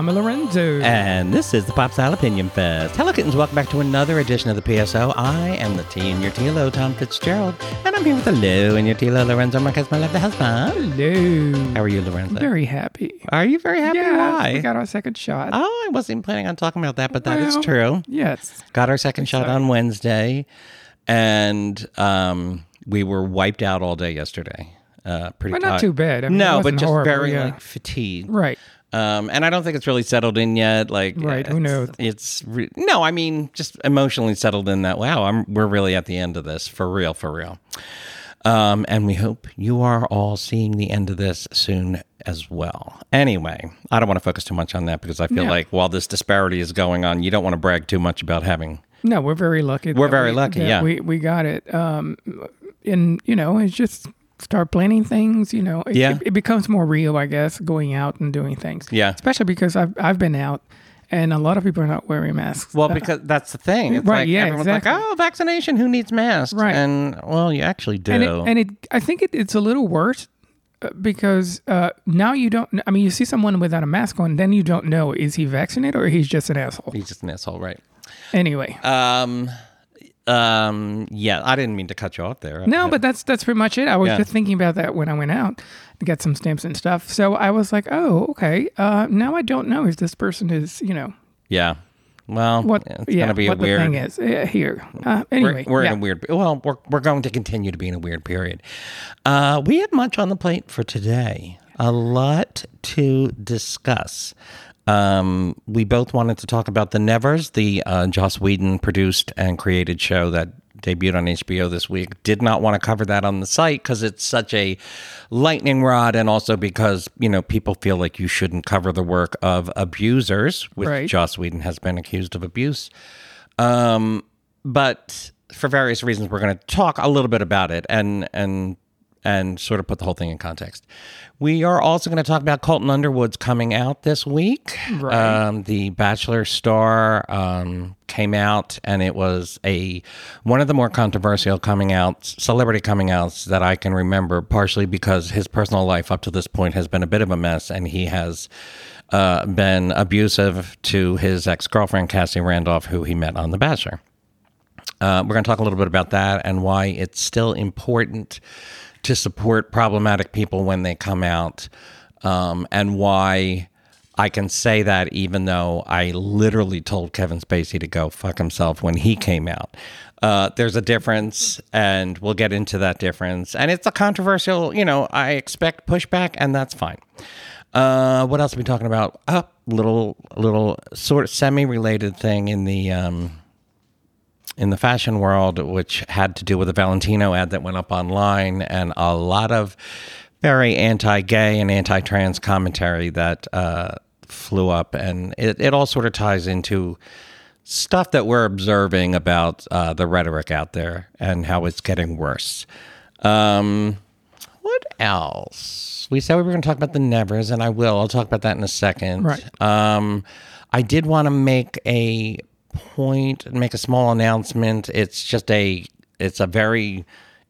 Tommy Lorenzo. And this is the Pop Style Opinion Fest. Hello, kittens. Welcome back to another edition of the PSO. I am the T in your TLO, Tom Fitzgerald. And I'm here with the Lou in your TLO, Lorenzo Marquez, my lovely husband. Hello. How are you, Lorenzo? Very happy. Are you very happy? Yeah, Why? we got our second shot. oh, I wasn't even planning on talking about that, but that is Well, true. Yes. Got our second shot Exciting. on Wednesday. And um, we were wiped out all day yesterday. Uh, pretty But not too bad. I mean, no, but just horrible, very yeah. like fatigued. Right. Um, and I don't think it's really settled in yet. Like, Right, who knows? It's re- no, I mean, just emotionally settled in that. Wow, I'm we're really at the end of this for real, for real. Um, and we hope you are all seeing the end of this soon as well. Anyway, I don't want to focus too much on that because I feel like while this disparity is going on, you don't want to brag too much about having. No, we're very lucky. We're very we- lucky, yeah. We, we got it. Um, and, you know, it's just start planning things, you know. It, Yeah. It, it becomes more real, I guess, going out and doing things. Yeah. Especially because I've, I've been out and a lot of people are not wearing masks. Well, Uh, because that's the thing. It's Right, like yeah, everyone's exactly. like, oh, vaccination, who needs masks? Right. And well, you actually do. and it, and it I think it, it's a little worse uh, because uh, now you don't. I mean, you see someone without a mask on, then you don't know is he vaccinated or he's just an asshole. He's just an asshole, right? Anyway, Um, um, yeah, I didn't mean to cut you off there. no, but that's that's pretty much it. I was Yeah. just thinking about that when I went out to get some stamps and stuff. So I was like, oh, okay. Uh, now I don't know if this person is, you know, yeah. Well, what it's yeah, gonna be what a weird. the thing is uh, here. Uh, We're, anyway, we're yeah. in a weird. Well, we're we're going to continue to be in a weird period. Uh, we have much on the plate for today. A lot to discuss. Um, we both wanted to talk about the Nevers, the uh, Joss Whedon produced and created show that debuted on HBO this week. Did not want to cover that on the site because it's such a lightning rod, and also because you know people feel like you shouldn't cover the work of abusers, which Right. Joss Whedon has been accused of abuse. Um, but for various reasons, we're going to talk a little bit about it and and and sort of put the whole thing in context. We are also going to talk about Colton Underwood's coming out this week. Right. Um, the Bachelor star um, came out, and it was a one of the more controversial coming outs, celebrity coming outs that I can remember. Partially because his personal life up to this point has been a bit of a mess, and he has uh, been abusive to his ex girlfriend Cassie Randolph, who he met on The Bachelor. Uh, we're going to talk a little bit about that and why it's still important to support problematic people when they come out, um, and why I can say that even though I literally told Kevin Spacey to go fuck himself when he came out. Uh, there's a difference, and we'll get into that difference. And it's a controversial, you know, I expect pushback, and that's fine. Uh, what else are we talking about? A little, little sort of semi-related thing in the um, in the fashion world, which had to do with a Valentino ad that went up online and a lot of very anti-gay and anti-trans commentary that uh, flew up, and it, it all sort of ties into stuff that we're observing about uh, the rhetoric out there and how it's getting worse. Um, what else? We said we were going to talk about the Nevers, and I will. I'll talk about that in a second. Right. Um, I did want to make a point, make a small announcement. It's just a, it's a very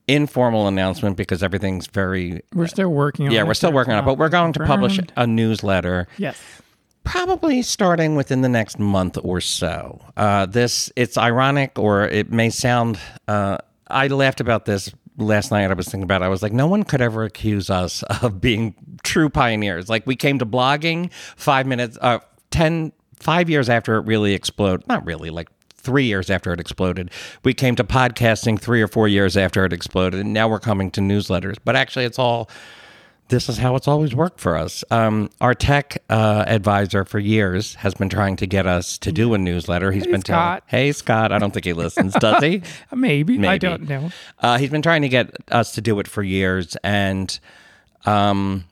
informal announcement because everything's very. we're still working on Yeah, it. we're still working on it, but we're going to publish a newsletter Yes. probably starting within the next month or so. Uh, this it's ironic, or it may sound. Uh, I laughed about this last night. I was thinking about. It. I was like, no one could ever accuse us of being true pioneers. Like we came to blogging five minutes, uh, ten, five years after it really exploded. Not really, like. Three years after it exploded, we came to podcasting three or four years after it exploded, and now we're coming to newsletters. But actually, it's all this is how it's always worked for us. Um, our tech uh, advisor for years has been trying to get us to do a newsletter. He's been telling, Scott. "Hey Scott, I don't think he listens, does he?" Maybe. I don't know. Uh, he's been trying to get us to do it for years, and um,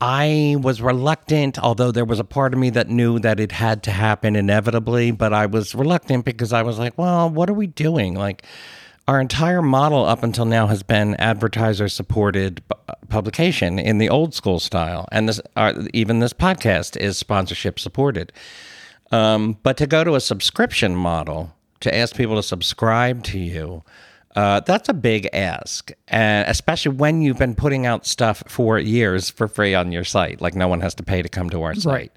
I was reluctant. Although there was a part of me that knew that it had to happen inevitably, but I was reluctant because I was like, "Well, what are we doing?" Like. Our entire model up until now has been advertiser supported publication in the old school style, and this uh, even this podcast is sponsorship supported. Um, but to go to a subscription model, to ask people to subscribe to you, uh, that's a big ask, and especially when you've been putting out stuff for years for free on your site. Like no one has to pay to come to our site. Right.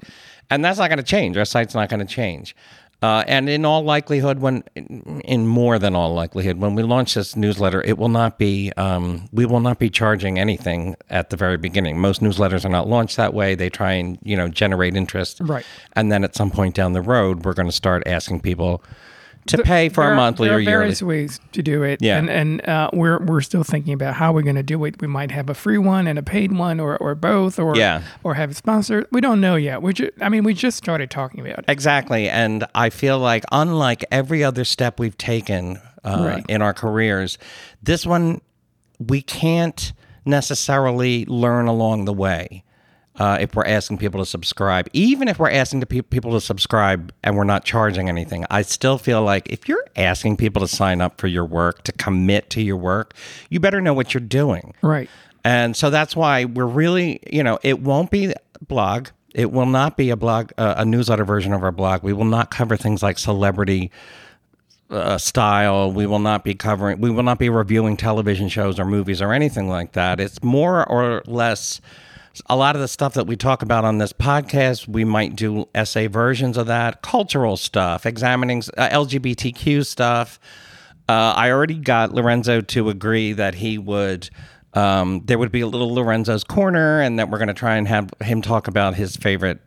and that's not going to change. Our site's not going to change. Uh, and in all likelihood, when in more than all likelihood, when we launch this newsletter, it will not be. Um, we will not be charging anything at the very beginning. Most newsletters are not launched that way. They try and you know generate interest, Right. And then at some point down the road, we're going to start asking people to pay for There a are- monthly there or are yearly. various ways to do it. Yeah. And and uh, we're we're still thinking about how we're going to do it. We might have a free one and a paid one, or or both, or Yeah. or have it sponsored. We don't know yet. We just, I mean, we just started talking about it. Exactly. And I feel like, unlike every other step we've taken uh, Right. in our careers, this one we can't necessarily learn along the way. Uh, if we're asking people to subscribe, even if we're asking pe- people to subscribe and we're not charging anything, I still feel like if you're asking people to sign up for your work, to commit to your work, you better know what you're doing. Right. And so that's why we're really, you know, it won't be blog. It will not be a blog, uh, a newsletter version of our blog. We will not cover things like celebrity uh, style. We will not be covering, we will not be reviewing television shows or movies or anything like that. It's more or less a lot of the stuff that we talk about on this podcast. We might do essay versions of that, cultural stuff, examining uh, LGBTQ stuff. Uh, I already got Lorenzo to agree that he would. Um, there would be a little Lorenzo's corner, and that we're going to try and have him talk about his favorite,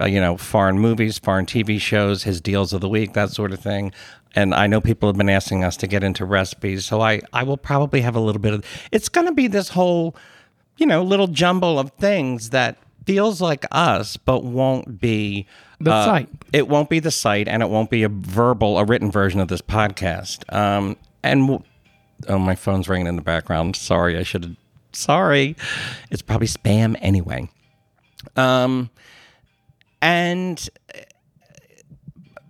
uh, you know, foreign movies, foreign TV shows, his deals of the week, that sort of thing. And I know people have been asking us to get into recipes, so I I will probably have a little bit of. It's going to be this whole, you know, little jumble of things that feels like us, but won't be The uh, site. it won't be the site, and it won't be a verbal, a written version of this podcast. Um, and w- oh, my phone's ringing in the background. Sorry, I should have. Sorry, it's probably spam anyway. Um, and uh,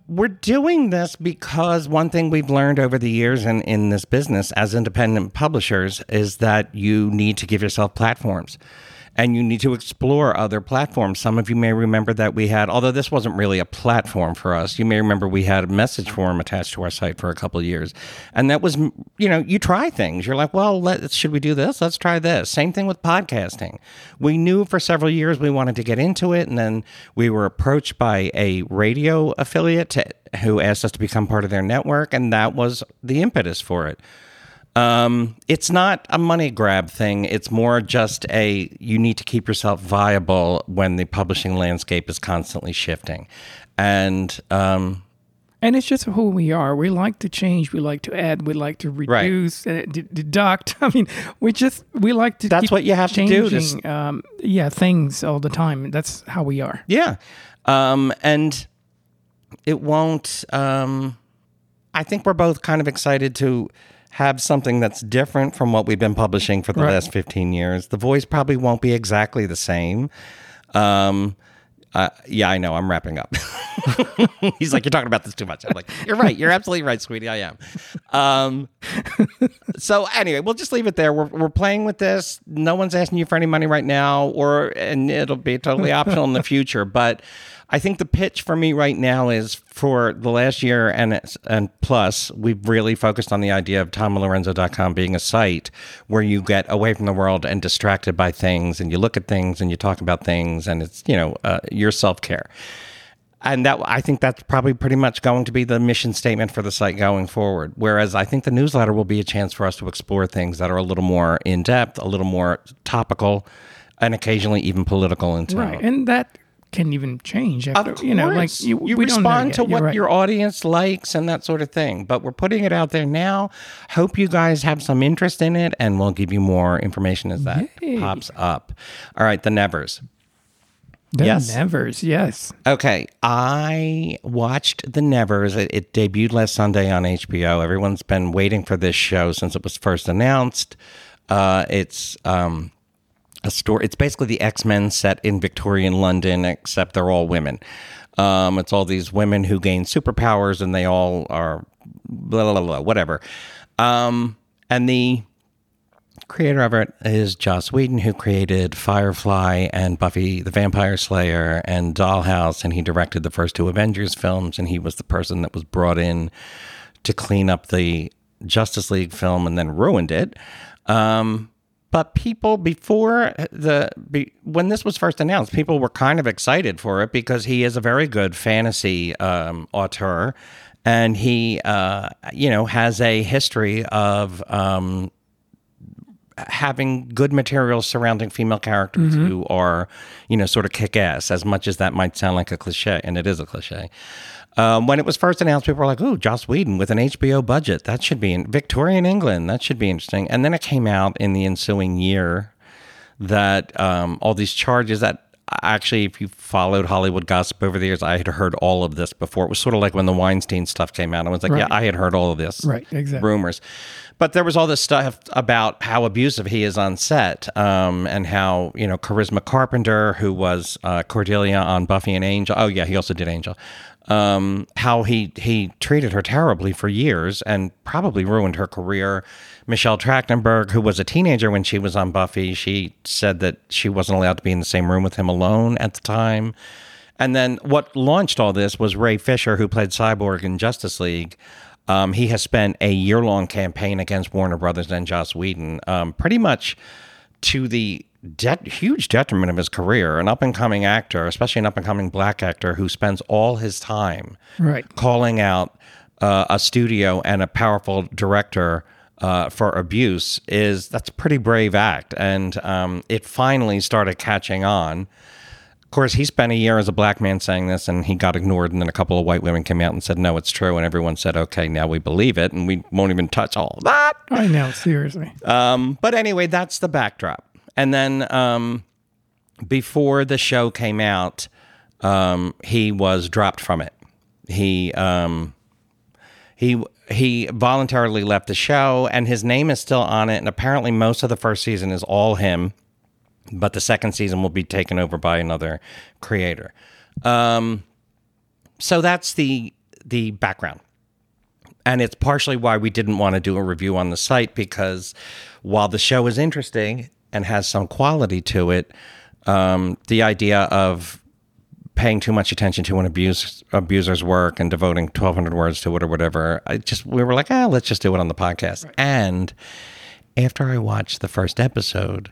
we're doing this because one thing we've learned over the years in, in this business as independent publishers is that you need to give yourself platforms and you need to explore other platforms. Some of you may remember that we had, although this wasn't really a platform for us, you may remember we had a message form attached to our site for a couple of years. And that was, you know, you try things. You're like, well, let, should we do this? Let's try this. Same thing with podcasting. We knew for several years we wanted to get into it. And then we were approached by a radio affiliate to, who asked us to become part of their network. And that was the impetus for it. Um, it's not a money grab thing. It's more just a you need to keep yourself viable when the publishing landscape is constantly shifting. And um, And it's just who we are. We like to change. We like to add. We like to reduce, uh, d- deduct. I mean, we just we like to. That's keep what you have to do to s- changing, Um, yeah, things all the time. That's how we are. yeah, um, and it won't. Um, I think we're both kind of excited to have something that's different from what we've been publishing for the Right. last 15 years. The voice probably won't be exactly the same. Um, uh, yeah, I know. I'm wrapping up. He's like, you're talking about this too much. I'm like, you're right. You're absolutely right, sweetie. I am. Um, so anyway, we'll just leave it there. We're, we're playing with this. No one's asking you for any money right now, or and it'll be totally optional in the future. But I think the pitch for me right now is for the last year and and plus, we've really focused on the idea of TomLorenzo.com being a site where you get away from the world and distracted by things, and you look at things and you talk about things, and it's you know uh, your self care and that I think that's probably pretty much going to be the mission statement for the site going forward. Whereas I think the newsletter will be a chance for us to explore things that are a little more in depth, a little more topical, and occasionally even political in tone. Right, and that can even change after. Of you know, like you, we don't know respond to what right. your audience likes and that sort of thing. But we're putting it out there now. Hope you guys have some interest in it, and we'll give you more information as that Yay. pops up. All right, the Nevers. The yes. Nevers, yes. Okay, I watched The Nevers. It, it debuted last Sunday on HBO. Everyone's been waiting for this show since it was first announced. Uh, it's um, a story. It's basically the X Men set in Victorian London, except they're all women. Um, it's all these women who gain superpowers, and they all are blah blah blah, whatever. Um, and the creator of it is Joss Whedon, who created Firefly and Buffy the Vampire Slayer and Dollhouse, and he directed the first two Avengers films, and he was the person that was brought in to clean up the Justice League film and then ruined it. Um, but people before the be, when this was first announced, people were kind of excited for it because he is a very good fantasy um, auteur, and he uh, you know has a history of um, having good material surrounding female characters who are you know sort of kick ass. As much as that might sound like a cliche, and it is a cliche. Um, when it was first announced, people were like, "Oh, Joss Whedon with an HBO budget. That should be in Victorian England. That should be interesting." And then it came out in the ensuing year that um, all these charges that actually, if you followed Hollywood gossip over the years, I had heard all of this before. It was sort of like when the Weinstein stuff came out. I was like, Right. "Yeah, I had heard all of this." Right, exactly. rumors. But there was all this stuff about how abusive he is on set, um, and how you know Charisma Carpenter, who was uh, Cordelia on Buffy and Angel. Oh yeah, he also did Angel. Um, how he he treated her terribly for years and probably ruined her career. Michelle Trachtenberg, who was a teenager when she was on Buffy, she said that she wasn't allowed to be in the same room with him alone at the time. And then what launched all this was Ray Fisher, who played Cyborg in Justice League. Um, he has spent a year long campaign against Warner Brothers and Joss Whedon, um, pretty much to the de- huge detriment of his career. An up and coming actor, especially an up and coming black actor, who spends all his time Right. calling out uh, a studio and a powerful director uh, for abuse is that's a pretty brave act, and um, it finally started catching on. Of course, he spent a year as a black man saying this, and he got ignored. And then a couple of white women came out and said, "No, it's true." And everyone said, "Okay, now we believe it, and we won't even touch all that." I know, seriously. Um, but anyway, that's the backdrop. And then um, before the show came out, um, he was dropped from it. He um, he he voluntarily left the show, and his name is still on it. And apparently, most of the first season is all him, but the second season will be taken over by another creator. Um, so that's the the background and it's partially why we didn't want to do a review on the site because while the show is interesting and has some quality to it, um, the idea of paying too much attention to an abuse abuser's work and devoting 1200 words to it or whatever i just we were like ah let's just do it on the podcast and after i watched the first episode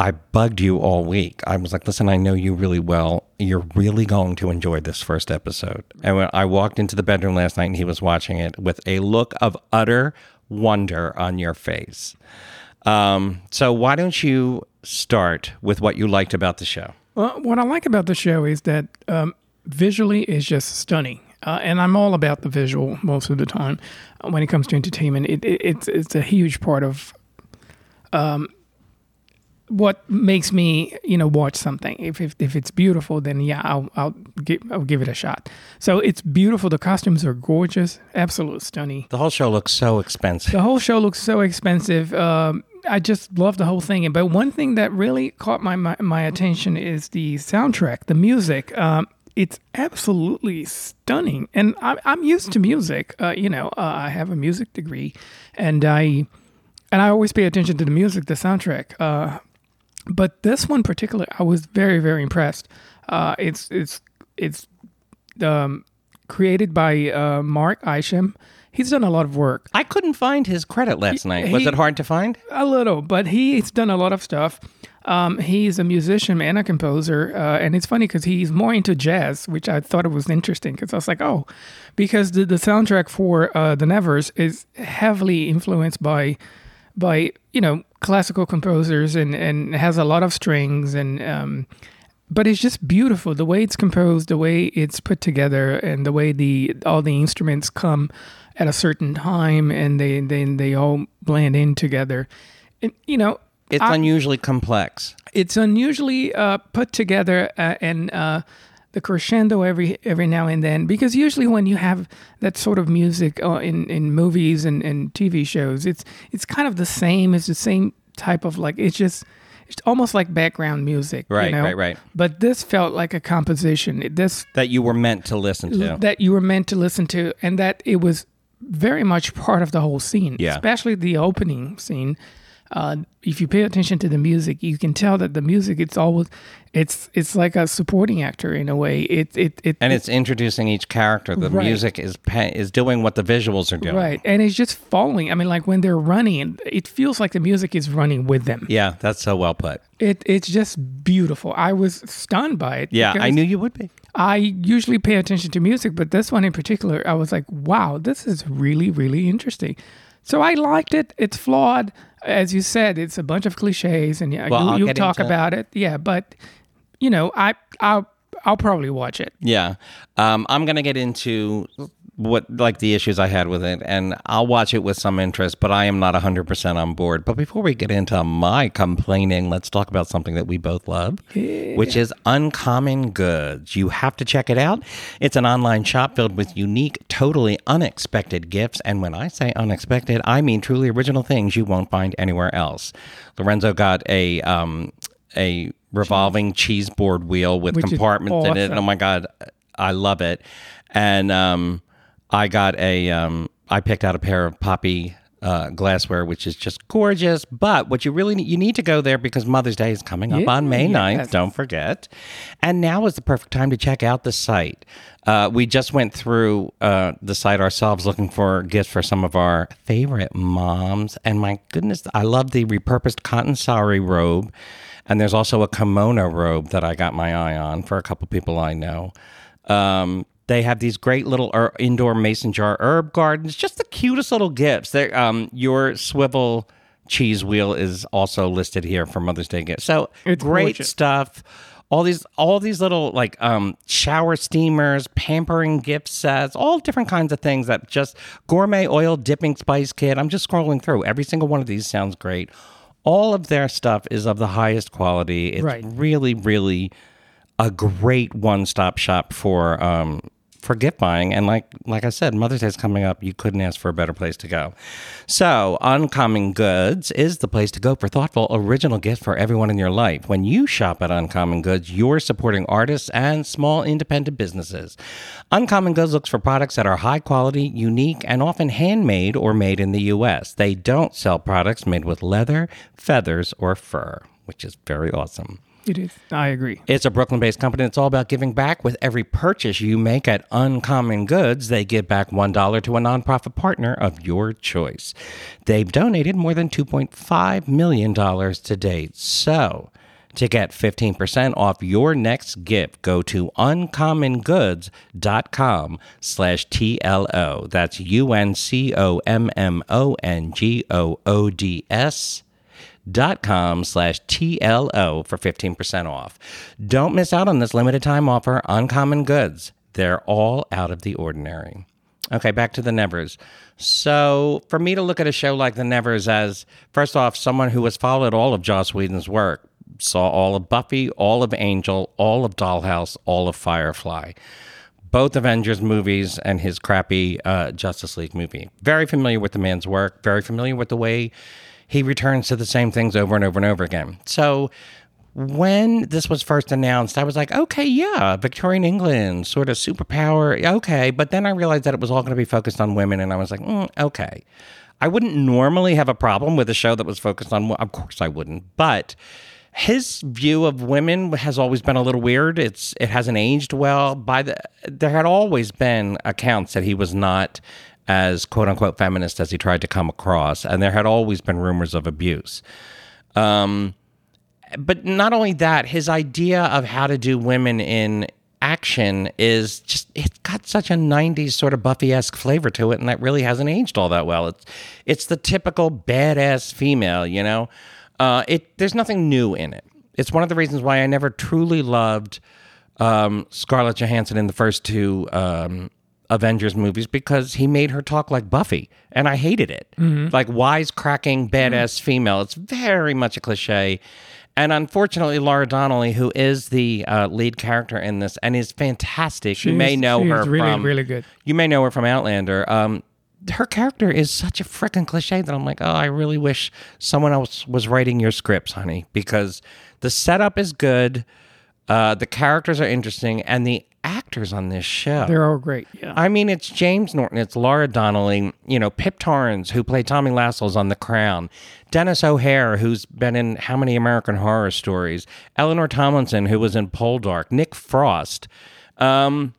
I bugged you all week. I was like, listen, I know you really well. You're really going to enjoy this first episode. And when I walked into the bedroom last night and he was watching it with a look of utter wonder on your face. Um, so why don't you start with what you liked about the show? Well, what I like about the show is that um, visually is just stunning. Uh, and I'm all about the visual most of the time uh, when it comes to entertainment. It, it, it's it's a huge part of um, what makes me you know watch something. If if, if it's beautiful, then yeah, I'll I'll give I'll give it a shot. So it's beautiful. The costumes are gorgeous, absolute stunning. The whole show looks so expensive. The whole show looks so expensive. Um, I just love the whole thing. But one thing that really caught my my, my attention is the soundtrack, the music. Um, it's absolutely stunning, and I'm I'm used to music. Uh, you know, uh, I have a music degree, and I and I always pay attention to the music, the soundtrack. Uh, but this one particular, I was very very impressed. Uh, it's it's it's um, created by uh, Mark Isham. He's done a lot of work. I couldn't find his credit last night. Was he- it hard to find? A little, but he's done a lot of stuff. Um, he's a musician and a composer, uh, and it's funny because he's more into jazz, which I thought it was interesting because I was like, oh, because the, the soundtrack for uh, the Nevers is heavily influenced by by you know classical composers and and has a lot of strings and um, but it's just beautiful the way it's composed, the way it's put together, and the way the all the instruments come at a certain time and they they they all blend in together. And, you know, It's I- unusually complex. it's unusually uh, put together uh, and uh, the crescendo every every now and then because usually when you have that sort of music uh, in in movies and, and TV shows it's it's kind of the same it's the same type of like it's just it's almost like background music you Right, know? right, right. but this felt like a composition this That you were meant to listen to. that you were meant to listen to and that it was very much part of the whole scene Yeah. especially the opening scene uh, if you pay attention to the music, you can tell that the music it's always it's it's like a supporting actor in a way. It it it and it's introducing each character. The Right. music is is doing what the visuals are doing. right, and it's just following. I mean, like when they're running, it feels like the music is running with them. Yeah, that's so well put. It it's just beautiful. I was stunned by it. Yeah, I knew you would be. I usually pay attention to music, but this one in particular, I was like, wow, this is really, really interesting. So I liked it. It's flawed. As you said, it's a bunch of cliches and yeah, Well, you, talk about it. Yeah, but you know, I I'll I'll probably watch it. Yeah. Um, I'm going to get into what like the issues I had with it and I'll watch it with some interest, but I am not 100% on board. But before we get into my complaining, let's talk about something that we both love, which is Uncommon Goods. You have to check it out. It's an online shop filled with unique, totally unexpected gifts, and when I say unexpected, I mean truly original things you won't find anywhere else. Lorenzo got a um a revolving cheese board wheel with Which compartments in it. awesome. Oh my god, I love it. And um, I got a um, I picked out a pair of poppy uh, glassware, which is just gorgeous. But what you really need, you need to go there because Mother's Day is coming up Yeah, on May 9th. yes. Don't forget. And now is the perfect time to check out the site. Uh, we just went through uh, the site ourselves looking for gifts for some of our favorite moms. And my goodness, I love the repurposed cotton sari robe. And there's also a kimono robe that I got my eye on for a couple people I know. Um, they have these great little er- indoor mason jar herb gardens, just the cutest little gifts. Um, your swivel cheese wheel is also listed here for Mother's Day gifts. So It's great gorgeous. stuff. All these, all these little like um, shower steamers, pampering gift sets, all different kinds of things that just gourmet oil dipping spice kit. I'm just scrolling through. Every single one of these sounds great. All of their stuff is of the highest quality. It's Right. really, really a great one-stop shop for um for gift buying and like like I said Mother's Day is coming up you couldn't ask for a better place to go. So, Uncommon Goods is the place to go for thoughtful original gifts for everyone in your life. When you shop at Uncommon Goods, you're supporting artists and small independent businesses. Uncommon Goods looks for products that are high quality, unique, and often handmade or made in the US. They don't sell products made with leather, feathers, or fur, which is very awesome. It is. I agree. It's a Brooklyn based company. It's all about giving back. With every purchase you make at Uncommon Goods, they give back $1 to a nonprofit partner of your choice. They've donated more than $2.5 million to date. So, to get 15% off your next gift, go to uncommongoods.com slash TLO. That's U-N-C-O-M-M-O-N-G-O-O-D-S dot com slash TLO for 15% off. Don't miss out on this limited time offer, Uncommon Goods. They're all out of the ordinary. Okay, back to the Nevers. So, for me to look at a show like the Nevers as, first off, someone who has followed all of Joss Whedon's work, saw all of Buffy, all of Angel, all of Dollhouse, all of Firefly both Avengers movies and his crappy uh, Justice League movie. Very familiar with the man's work, very familiar with the way he returns to the same things over and over and over again. So when this was first announced, I was like, okay, yeah, Victorian England, sort of superpower, okay. But then I realized that it was all going to be focused on women, and I was like, mm, okay. I wouldn't normally have a problem with a show that was focused on, of course I wouldn't, but his view of women has always been a little weird. It's it hasn't aged well. By the there had always been accounts that he was not as quote unquote feminist as he tried to come across, and there had always been rumors of abuse. Um, but not only that, his idea of how to do women in action is just it's got such a 90s sort of Buffy-esque flavor to it and that really hasn't aged all that well. It's it's the typical badass female, you know. Uh, it there's nothing new in it. It's one of the reasons why I never truly loved um, Scarlett Johansson in the first two um, Avengers movies because he made her talk like Buffy, and I hated it. Like wisecracking badass female. It's very much a cliche. And unfortunately, Laura Donnelly, who is the uh, lead character in this and is fantastic, you may know she's her really, from really good. You may know her from Outlander. Um, her character is such a freaking cliche that I'm like, oh, I really wish someone else was writing your scripts, honey, because the setup is good, uh, the characters are interesting, and the actors on this show. They're all great. Yeah. I mean, it's James Norton, it's Laura Donnelly, you know, Pip Torrens, who played Tommy Lascelles on The Crown, Denis O'Hare, who's been in how many American Horror Stories, Eleanor Tomlinson, who was in Poldark, Nick Frost. Um,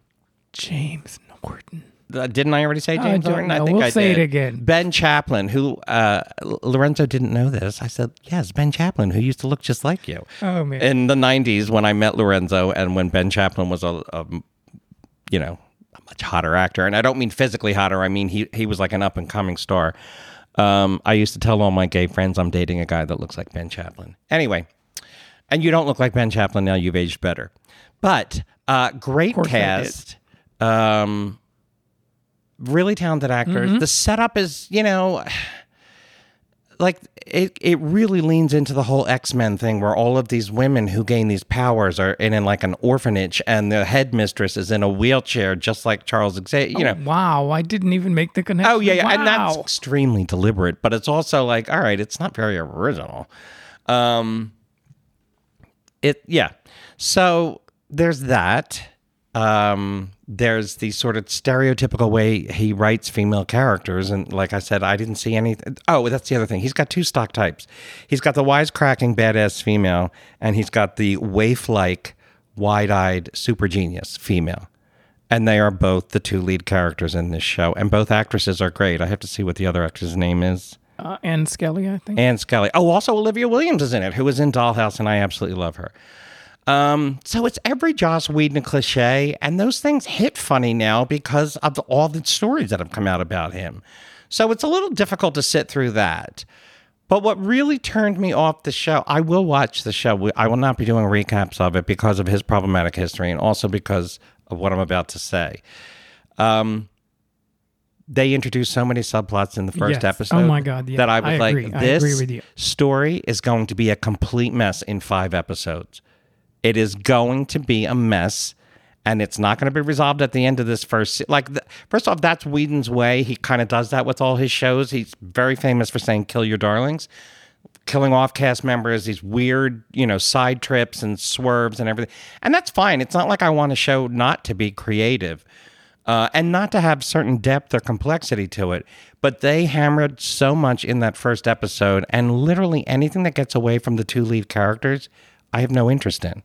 James Norton. uh, didn't I already say James Norton? I think We'll I say it again. Ben Chaplin, who uh, Lorenzo didn't know this. I said, yes, Ben Chaplin, who used to look just like you. Oh, man. In the '90s, when I met Lorenzo, and when Ben Chaplin was a, a you know, a much hotter actor, and I don't mean physically hotter. I mean he he was like an up and coming star. Um, I used to tell all my gay friends I'm dating a guy that looks like Ben Chaplin. Anyway, and you don't look like Ben Chaplin now. You've aged better, but uh, great course I did. cast. Um, really talented actors. Mm-hmm. The setup is, you know, like it, it really leans into the whole X-Men thing where all of these women who gain these powers are in, in like an orphanage and the headmistress is in a wheelchair just like Charles Xavier, you know. wow, I didn't even make the connection. Oh yeah, yeah, and that's extremely deliberate, but it's also like, all right, it's not very original. Um, it yeah. So there's that. Um, there's the sort of stereotypical way he writes female characters, and like I said, I didn't see anything. Oh, that's the other thing. He's got two stock types. He's got the wisecracking badass female, and he's got the waif-like, wide-eyed super genius female. And they are both the two lead characters in this show, and both actresses are great. I have to see what the other actress' name is. uh, Ann Skelly, I think. Ann Skelly. Oh, also Olivia Williams is in it, who was in Dollhouse, and I absolutely love her. Um, so it's every Joss Whedon cliche, and those things hit funny now because of the, all the stories that have come out about him. So it's a little difficult to sit through that. But what really turned me off the show, I will watch the show. I will not be doing recaps of it because of his problematic history and also because of what I'm about to say. Um, they introduced so many subplots in the first Yes. Oh episode. my God, yeah. that I was I like, agree. I this agree with you. story is going to be a complete mess in five episodes. It is going to be a mess, and it's not going to be resolved at the end of this first. Like, the, first off, that's Whedon's way. He kind of does that with all his shows. He's very famous for saying "kill your darlings." killing off cast members, these weird, you know, side trips and swerves and everything. And that's fine. It's not like I want a show not to be creative uh, and not to have certain depth or complexity to it. But they hammered so much in that first episode, and literally anything that gets away from the two lead characters, I have no interest in.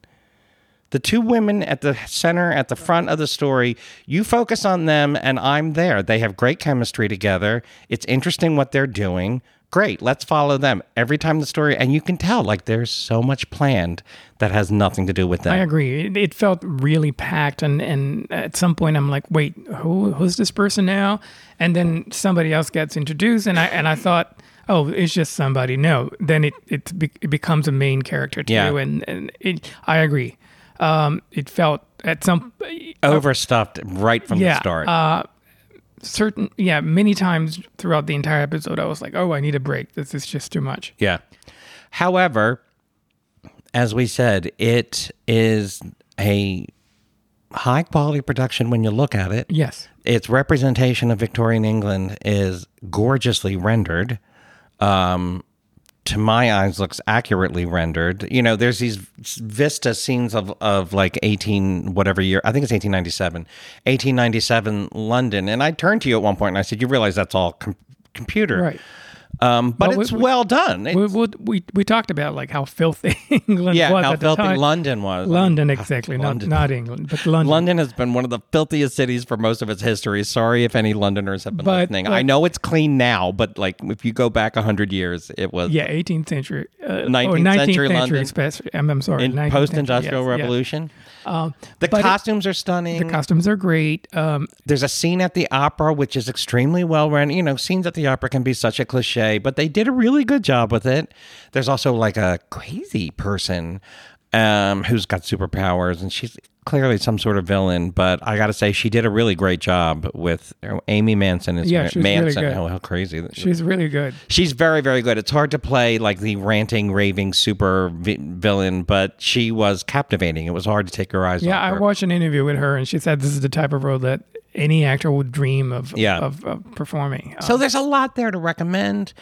The two women at the center, at the front of the story, you focus on them and I'm there. They have great chemistry together. It's interesting what they're doing. Great, let's follow them every time the story. And you can tell, like, there's so much planned that has nothing to do with them. I agree. It, it felt really packed, and and at some point I'm like, wait, who who's this person now? And then somebody else gets introduced, and I and I thought, oh, it's just somebody. No, then it it, be, it becomes a main character too, Yeah. and and it, I agree. Um, it felt at some Overstuffed right from yeah, the start. Uh, certain yeah, many times throughout the entire episode, I was like, oh, I need a break. This is just too much. Yeah. However, as we said, it is a high quality production when you look at it. Yes. Its representation of Victorian England is gorgeously rendered. Um, to my eyes, looks accurately rendered. You know, there's these vista scenes of, of like 18, whatever year, I think it's 1897, 1897 London. And I turned to you at one point and I said, You realize that's all com- computer. Right. Um, but Well, it's we- well done. It- We, we, we, talked about like how filthy England yeah, was how filthy. London was. London, exactly. London. Not, not England, but London. London has been one of the filthiest cities for most of its history. Sorry if any Londoners have been But, listening. I know it's clean now, but like if you go back hundred years, it was Yeah, 18th century. Uh, 19th or 19th century London. especially. I'm, I'm sorry. in 19th post-industrial century, yes, yes. revolution. Um, The but it- costumes are stunning. the costumes are great. Um, There's a scene at the opera which is extremely well run. You know, scenes at the opera can be such a cliche, but they did a really good job with it. There's also like a crazy person um, who's got superpowers, and she's clearly some sort of villain. But I got to say, she did a really great job with Amy Manson. Is Yeah, she was really good. Oh, how crazy! she's really good. She's very, very good. It's hard to play like the ranting, raving super vi- villain, but she was captivating. It was hard to take your eyes off. Yeah, I her. watched an interview with her, and she said this is the type of role that any actor would dream of Yeah. of, of performing. Um, So there's a lot there to recommend,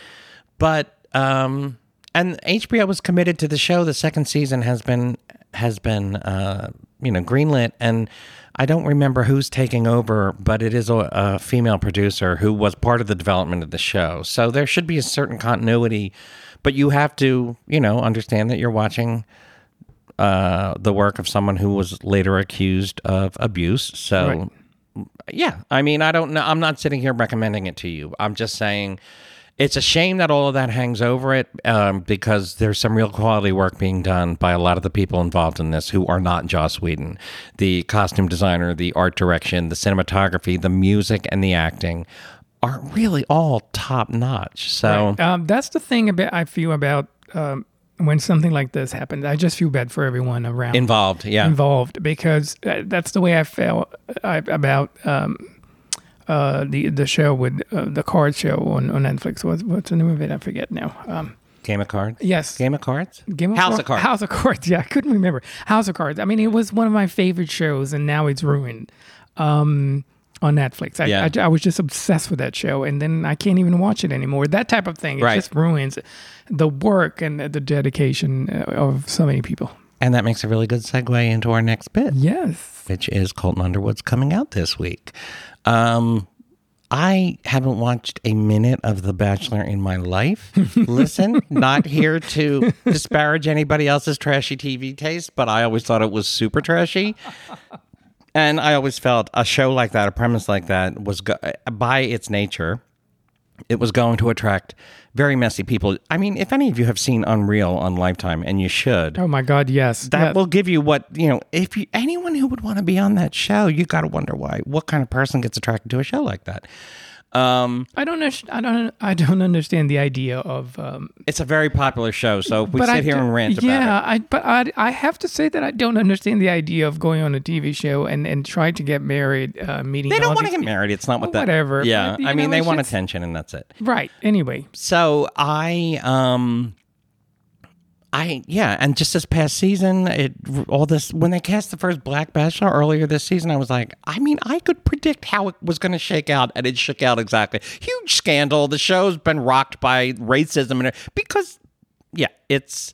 but um, and HBO was committed to the show. The second season has been has been, uh, you know, greenlit, and I don't remember who's taking over, but it is a, a female producer who was part of the development of the show. So there should be a certain continuity, but you have to, you know, understand that you're watching uh, the work of someone who was later accused of abuse. So, Right. yeah, I mean, I don't know. I'm not sitting here recommending it to you. I'm just saying it's a shame that all of that hangs over it um, because there's some real quality work being done by a lot of the people involved in this who are not Joss Whedon. The costume designer, the art direction, the cinematography, the music, and the acting are really all top notch. So, Um, that's the thing about I feel about um, when something like this happens. I just feel bad for everyone around involved, yeah. involved because uh, that's the way I felt about um, uh, the the show with uh, the card show on, on Netflix. What's what's the name of it? I forget now. Um, Game of Cards? yes, Game of Cards? Game of House of Cards. House of Cards. Yeah, I couldn't remember. House of Cards. I mean, it was one of my favorite shows, and now it's ruined um, on Netflix. I, Yeah. I, I was just obsessed with that show, and then I can't even watch it anymore. That type of thing. It Right. just ruins the work and the dedication uh, of so many people. And that makes a really good segue into our next bit. Yes. which is Colton Underwood's coming out this week. Um, I haven't watched a minute of The Bachelor in my life. Listen, not here to disparage anybody else's trashy TV taste, but I always thought it was super trashy. And I always felt a show like that, a premise like that, was go- by its nature, it was going to attract very messy people. I mean, if any of you have seen Unreal on Lifetime, and you should, Oh my God. Yes. that Yeah. will give you what you know if you anyone who would want to be on that show you got to wonder why what kind of person gets attracted to a show like that um I don't. I don't. I don't understand the idea of. Um, it's a very popular show so if we sit I here do- and rant yeah, about it I but I I have to say that I don't understand the idea of going on a TV show and and trying to get married, uh, meeting. they don't want to get married it's not what that Whatever, yeah but, i mean know, they want just- attention and that's it Right. Anyway, so i um I yeah, and just this past season, it all this when they cast the first Black Bachelor earlier this season, I was like, I mean, I could predict how it was going to shake out, and it shook out exactly. Huge scandal. The show's been rocked by racism and because yeah, it's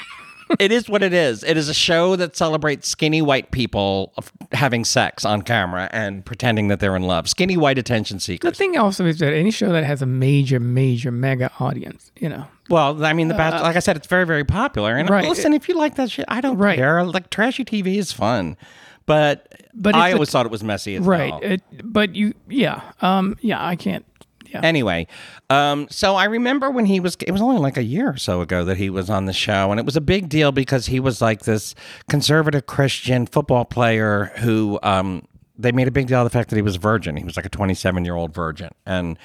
it is what it is. It is a show that celebrates skinny white people having sex on camera and pretending that they're in love. Skinny white attention seekers. the thing also is that any show that has a major, major, mega audience, you know, Well, I mean, the Bachelor, like I said, it's very, very popular. And Uh, Right. listen, if you like that shit, I don't Right. care. Like trashy TV is fun, but But I a- always thought it was messy as right? hell. It, but you, yeah, um, yeah, I can't. Yeah. Anyway, um, so I remember when he was, it was only like a year or so ago that he was on the show, and it was a big deal because he was like this conservative Christian football player who um, they made a big deal of the fact that he was a virgin. He was like a 27 year old virgin. And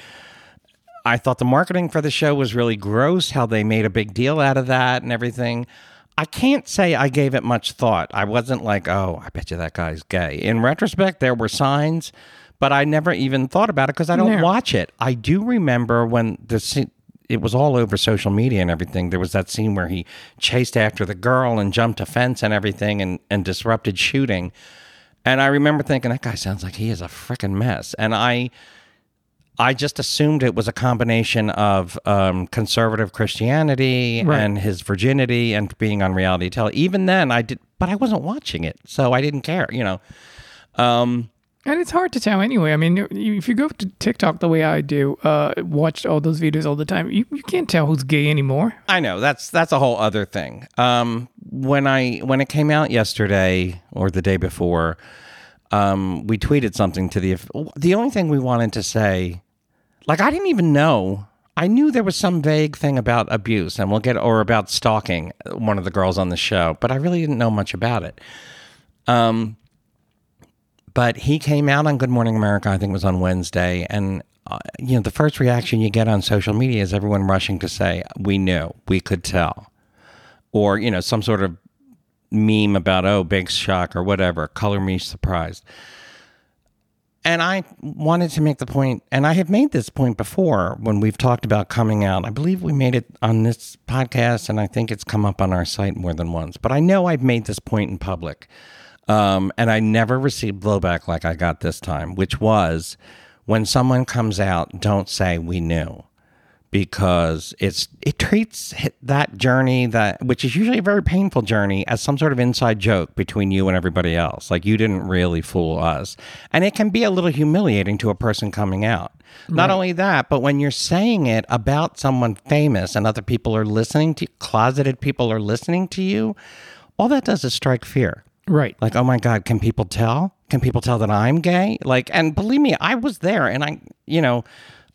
I thought the marketing for the show was really gross, how they made a big deal out of that and everything. I can't say I gave it much thought. I wasn't like, oh, I bet you that guy's gay. In retrospect, there were signs, but I never even thought about it because I don't Yeah. watch it. I do remember when the scene, it was all over social media and everything. There was that scene where he chased after the girl and jumped a fence and everything and, and disrupted shooting. And I remember thinking, that guy sounds like he is a freaking mess. And I. I just assumed it was a combination of um, conservative Christianity Right. and his virginity and being on reality television. Even then, I did, but I wasn't watching it, so I didn't care. You know, um, And it's hard to tell anyway. I mean, if you go to TikTok the way I do, uh, watch all those videos all the time, you, you can't tell who's gay anymore. I know that's that's a whole other thing. Um, when I when it came out yesterday or the day before, um, we tweeted something to the the only thing we wanted to say, like I didn't even know. I knew there was some vague thing about abuse, and we'll get or about stalking one of the girls on the show, but I really didn't know much about it. Um, but he came out on Good Morning America. I think it was on Wednesday, and uh, you know the first reaction you get on social media is everyone rushing to say, "We knew, we could tell," or you know some sort of meme about "oh, big shock" or whatever. Color me surprised. And I wanted to make the point, and I have made this point before when we've talked about coming out. I believe we made it on this podcast, and I think it's come up on our site more than once. But I know I've made this point in public, um, and I never received blowback like I got this time, which was when someone comes out, don't say we knew, because it's it treats that journey that which is usually a very painful journey as some sort of inside joke between you and everybody else. Like you didn't really fool us. And it can be a little humiliating to a person coming out. Not only that but when you're saying it about someone famous and other people are listening to closeted people are listening to you all that does is strike fear. Right. like oh my god can people tell? Can people tell that i'm gay? Like and believe me i was there and i you know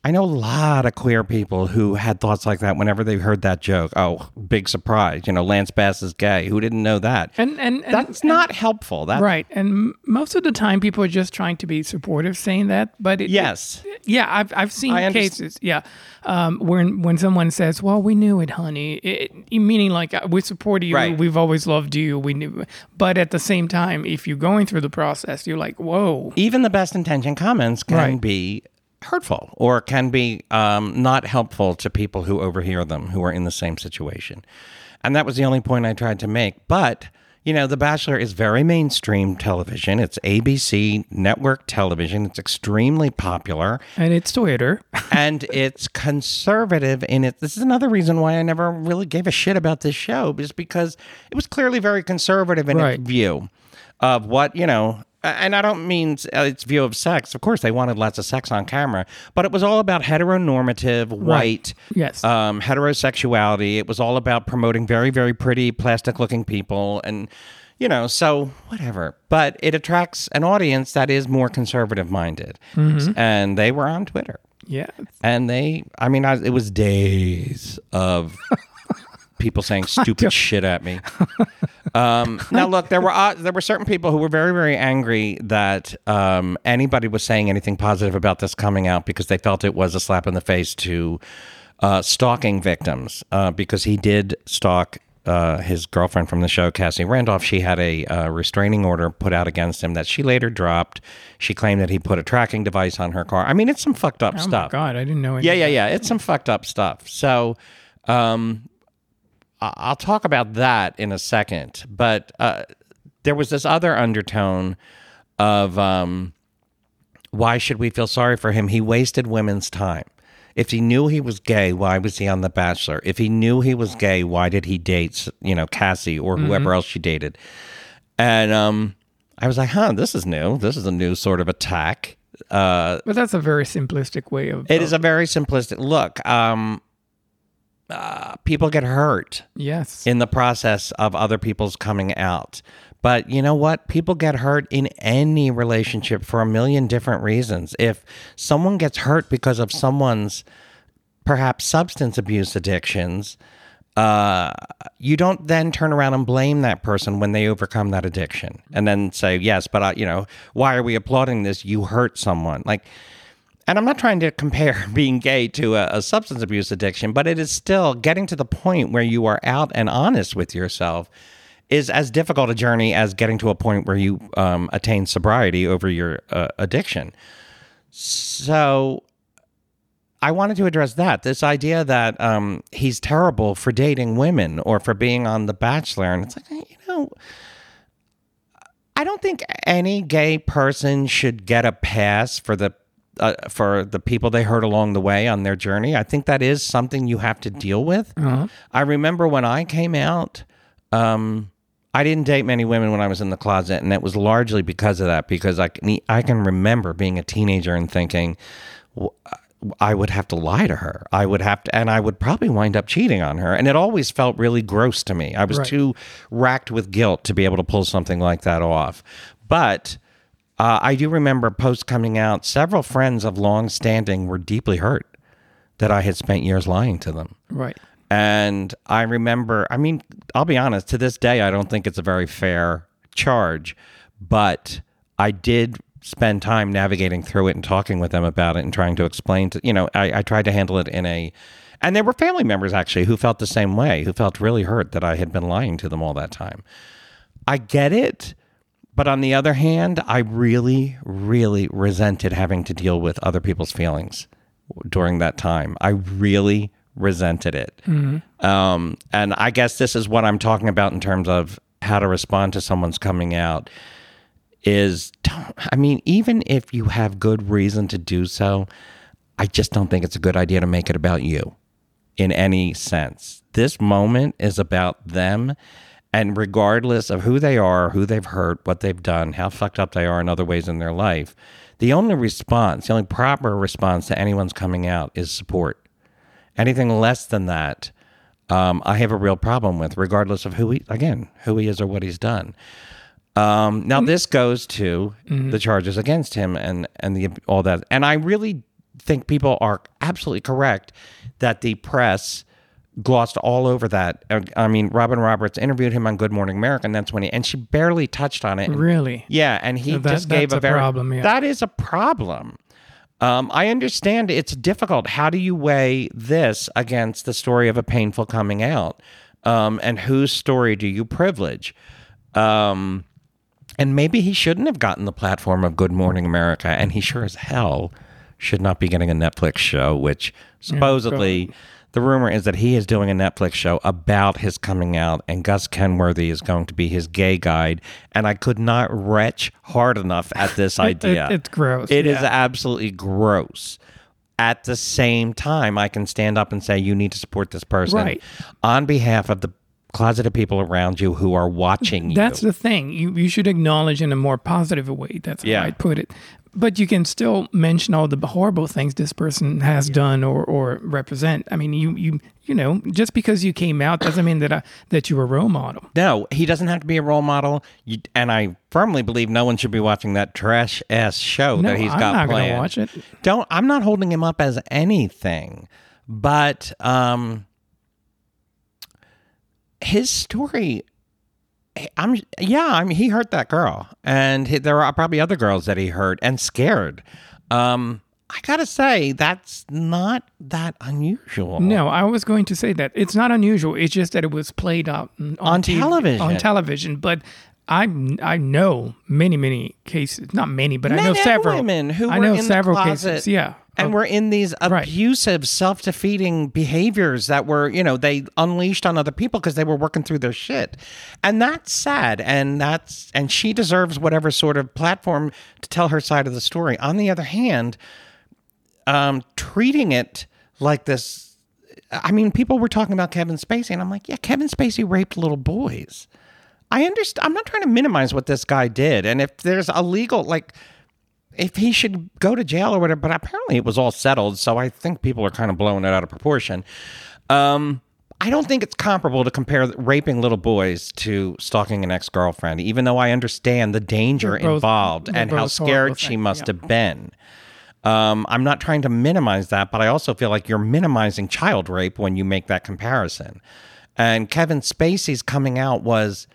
i know a lot of queer people who had thoughts like that whenever they heard that joke oh big surprise you know lance bass is gay who didn't know that And and, and that's not helpful that right. And most of the time, people are just trying to be supportive, saying that. But it, yes yeah, I've I've seen cases. Yeah, um, when when someone says, "Well, we knew it, honey," it, meaning like uh, we support you, Right. we've always loved you, we knew. But at the same time, if you're going through the process, you're like, "Whoa." even the best intention comments can Right. be hurtful or can be um, not helpful to people who overhear them who are in the same situation. And that was the only point I tried to make. But, you know, The Bachelor is very mainstream television. It's ABC network television. It's extremely popular And it's Twitter. and it's conservative in it. This is another reason why I never really gave a shit about this show, is because it was clearly very conservative in Right. its view of what you know. And I don't mean uh, its view of sex. Of course, they wanted lots of sex on camera, but it was all about heteronormative, white, Yes. um, heterosexuality. It was all about promoting very, very pretty, plastic-looking people, and you know, so whatever. But it attracts an audience that is more conservative-minded, and they were on Twitter yeah. and they i mean I, it was days of people saying stupid shit at me um, now look there were uh, there were certain people who were very very angry that um, anybody was saying anything positive about this coming out because they felt it was a slap in the face to uh, stalking victims uh, because he did stalk uh, his girlfriend from the show, Cassie Randolph, she had a uh, restraining order put out against him that she later dropped. She claimed that he put a tracking device on her car. I mean, it's some fucked up Oh stuff. God, I didn't know. Yeah, yeah, yeah. It's some fucked up stuff. So, um, I'll talk about that in a second. But uh, there was this other undertone of um, why should we feel sorry for him? He wasted women's time. If he knew he was gay, why was he on The Bachelor? If he knew he was gay, why did he date, you know, Cassie or whoever else she dated? And um, I was like, huh, this is new. This is a new sort of attack. Uh, But that's a very simplistic way of. it is a very simplistic look. Um, uh, people get hurt yes. in the process of other people's coming out. But you know what? People get hurt in any relationship for a million different reasons. If someone gets hurt because of someone's perhaps substance abuse addictions, uh, you don't then turn around and blame that person when they overcome that addiction and then say, yes, but I, you know, why are we applauding this? You hurt someone. Like, and I'm not trying to compare being gay to a, a substance abuse addiction, but it is still getting to the point where you are out and honest with yourself is as difficult a journey as getting to a point where you um, attain sobriety over your uh, addiction. So I wanted to address that this idea that um, he's terrible for dating women or for being on The Bachelor. And it's like, you know, I don't think any gay person should get a pass for the uh, for the people they hurt along the way on their journey. I think that is something you have to deal with. I remember when I came out, um, I didn't date many women when I was in the closet, and it was largely because of that. Because I can, I can remember being a teenager and thinking. "W- I would have to lie to her. I would have to, and I would probably wind up cheating on her. And it always felt really gross to me. I was Right. too racked with guilt to be able to pull something like that off. But uh, I do remember post coming out, several friends of long standing were deeply hurt that I had spent years lying to them. Right. And I remember, I mean, I'll be honest, to this day, I don't think it's a very fair charge, but I did spend time navigating through it and talking with them about it and trying to explain to, you know, I, I tried to handle it in a, and there were family members actually who felt the same way, who felt really hurt that I had been lying to them all that time. I get it. But on the other hand, I really, really resented having to deal with other people's feelings during that time. I really resented it. Um, and I guess this is what I'm talking about in terms of how to respond to someone's coming out is don't, I mean, even if you have good reason to do so, I just don't think it's a good idea to make it about you. in any sense. This moment is about them. And regardless of who they are, who they've hurt, what they've done, how fucked up they are in other ways in their life, the only response, the only proper response to anyone's coming out is support. Anything less than that, um, I have a real problem with, regardless of who he, again, who he is or what he's done. Um, now, this goes to the charges against him and and the all that, and I really think people are absolutely correct that the press glossed all over that. I mean, Robin Roberts interviewed him on Good Morning America, and that's when he and she barely touched on it. And- Really? yeah, and he So that- just gave a a very problem, yeah. that is a problem. Um, I understand it's difficult. How do you weigh this against the story of a painful coming out? Um, and whose story do you privilege? Um, and maybe he shouldn't have gotten the platform of Good Morning America, and he sure as hell should not be getting a Netflix show, which supposedly the rumor is that he is doing a Netflix show about his coming out, and Gus Kenworthy is going to be his gay guide. And I could not retch hard enough at this idea. it's gross, It is yeah. absolutely gross. At the same time, I can stand up and say, you need to support this person Right. on behalf of the closeted people around you who are watching you. That's the thing. You you should acknowledge in a more positive way. That's Yeah. how I'd put it. But you can still mention all the horrible things this person has done or, or represent. I mean, you you you know, just because you came out doesn't mean that I, that you're a role model. No, he doesn't have to be a role model. You, and I firmly believe no one should be watching that trash ass show No, that he's I'm got not planned. gonna watch it. Don't. I'm not holding him up as anything, but um, his story. I'm yeah. I mean, he hurt that girl, and he, there are probably other girls that he hurt and scared. Um, I gotta say that's not that unusual. No, I was going to say that it's not unusual. It's just that it was played out on, On TV television. On television, but I I know many many cases, not many, but I know several women who I know several cases. Yeah, and we're in these Right. abusive, self-defeating behaviors that were, you know, they unleashed on other people because they were working through their shit, and that's sad. And that's and she deserves whatever sort of platform to tell her side of the story. On the other hand, um, treating it like this. I mean, people were talking about Kevin Spacey, and I'm like, yeah, Kevin Spacey raped little boys. I understand. I'm not trying to minimize what this guy did, and if there's a legal like if he should go to jail or whatever, but apparently it was all settled. So I think people are kind of blowing it out of proportion. Um, I don't think it's comparable to compare raping little boys to stalking an ex girlfriend, even though I understand the danger both- involved and how scared she things, must yeah. have been. Um, I'm not trying to minimize that, but I also feel like you're minimizing child rape when you make that comparison. And Kevin Spacey's coming out was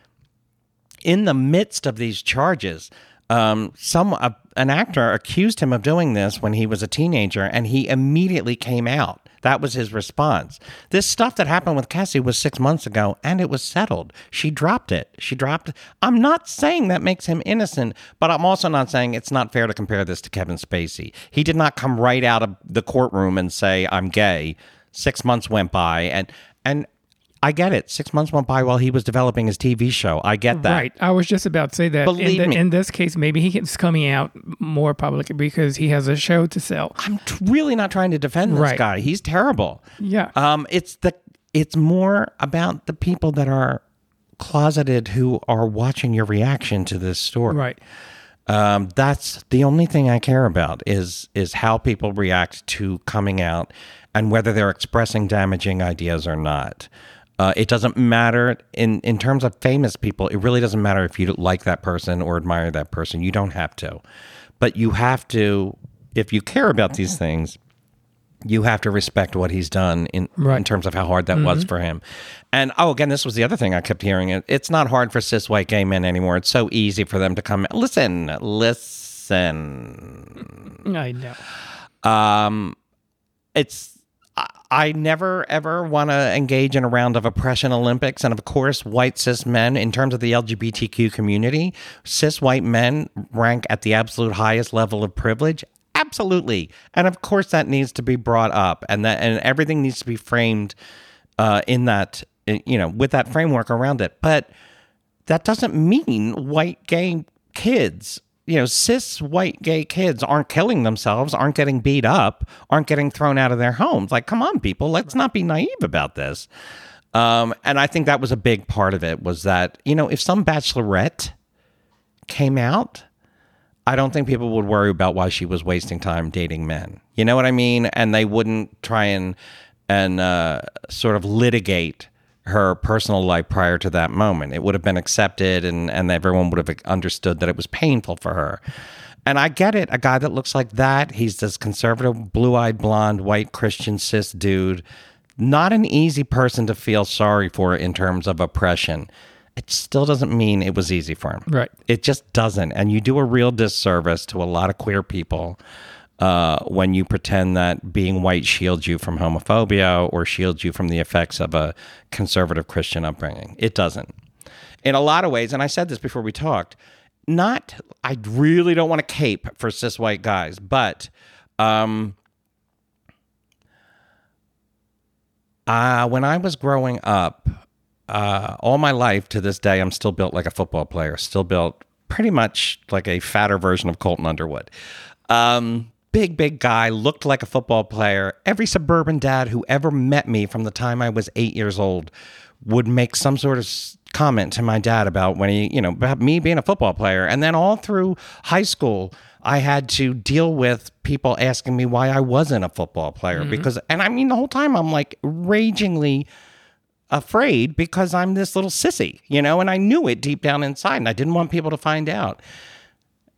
in the midst of these charges, um, some uh, an actor accused him of doing this when he was a teenager, and he immediately came out. That was his response. This stuff that happened with Cassie was six months ago, and it was settled. She dropped it. She dropped. I'm not saying that makes him innocent, but I'm also not saying it's not fair to compare this to Kevin Spacey. He did not come right out of the courtroom and say I'm gay. Six months went by, and and I get it. Six months went by while he was developing his TV show. I get that. Right. I was just about to say that. Believe in, the, me. in this case, maybe he's coming out more publicly because he has a show to sell. I'm t- really not trying to defend this Right. guy. He's terrible. Yeah. Um, it's the it's more about the people that are closeted who are watching your reaction to this story. right. Um, that's the only thing I care about is is how people react to coming out and whether they're expressing damaging ideas or not. Uh, it doesn't matter in in terms of famous people. It really doesn't matter if you like that person or admire that person. You don't have to, but you have to if you care about these things. You have to respect what he's done in in terms of how hard that was for him. And oh, again, this was the other thing I kept hearing. It it's not hard for cis white gay men anymore. It's so easy for them to come. Listen, listen. I know. Um, it's I, never ever want to engage in a round of oppression Olympics, and of course, white cis men in terms of the LGBTQ community, cis white men rank at the absolute highest level of privilege. Absolutely, and of course, that needs to be brought up, and that and everything needs to be framed uh, in that you know with that framework around it. But that doesn't mean white gay kids you know, cis white gay kids aren't killing themselves, aren't getting beat up, aren't getting thrown out of their homes. Like, come on, people, let's not be naive about this. Um, and I think that was a big part of it was that, you know, if some bachelorette came out, I don't think people would worry about why she was wasting time dating men. You know what I mean? And they wouldn't try and and uh, sort of litigate her personal life prior to that moment. It would have been accepted, and and everyone would have understood that it was painful for her. And I get it. A guy that looks like that, he's this conservative, blue eyed, blonde, white Christian cis dude. Not an easy person to feel sorry for in terms of oppression it still doesn't mean it was easy for him. Right. It just doesn't. And you do a real disservice to a lot of queer people uh, when you pretend that being white shields you from homophobia or shields you from the effects of a conservative Christian upbringing. It doesn't. In a lot of ways, and I said this before we talked, not, I really don't want to cape for cis white guys, but um, uh, when I was growing up, uh, all my life to this day, I'm still built like a football player, still built pretty much like a fatter version of Colton Underwood. Um, big, big guy, looked like a football player. Every suburban dad who ever met me from the time I was eight years old would make some sort of comment to my dad about when he, you know, about me being a football player. And then all through high school, I had to deal with people asking me why I wasn't a football player mm-hmm. because, and I mean, the whole time I'm like ragingly afraid because I'm this little sissy, you know, and I knew it deep down inside and I didn't want people to find out.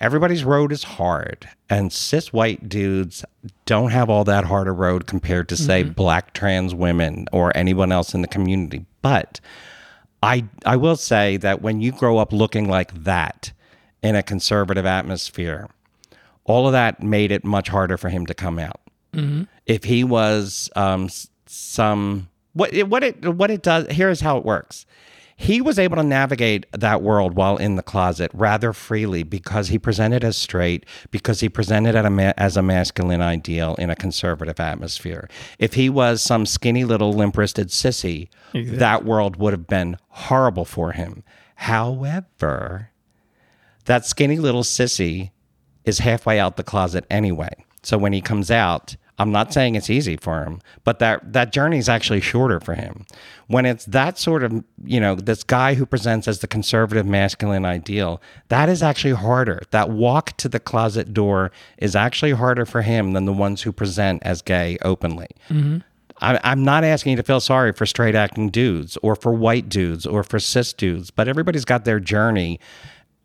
Everybody's road is hard, and cis white dudes don't have all that hard a road compared to, say, mm-hmm. black trans women or anyone else in the community. But I, I will say that when you grow up looking like that in a conservative atmosphere, all of that made it much harder for him to come out. Mm-hmm. If he was um, some what it, what it what it does here's how it works. He was able to navigate that world while in the closet rather freely because he presented as straight, because he presented as a masculine ideal in a conservative atmosphere. If he was some skinny little limp wristed sissy, exactly. that world would have been horrible for him. However, that skinny little sissy is halfway out the closet anyway. So when he comes out, I'm not saying it's easy for him, but that that journey is actually shorter for him. When it's that sort of, you know, this guy who presents as the conservative masculine ideal, that is actually harder. That walk to the closet door is actually harder for him than the ones who present as gay openly. Mm-hmm. I, I'm not asking you to feel sorry for straight acting dudes or for white dudes or for cis dudes, but everybody's got their journey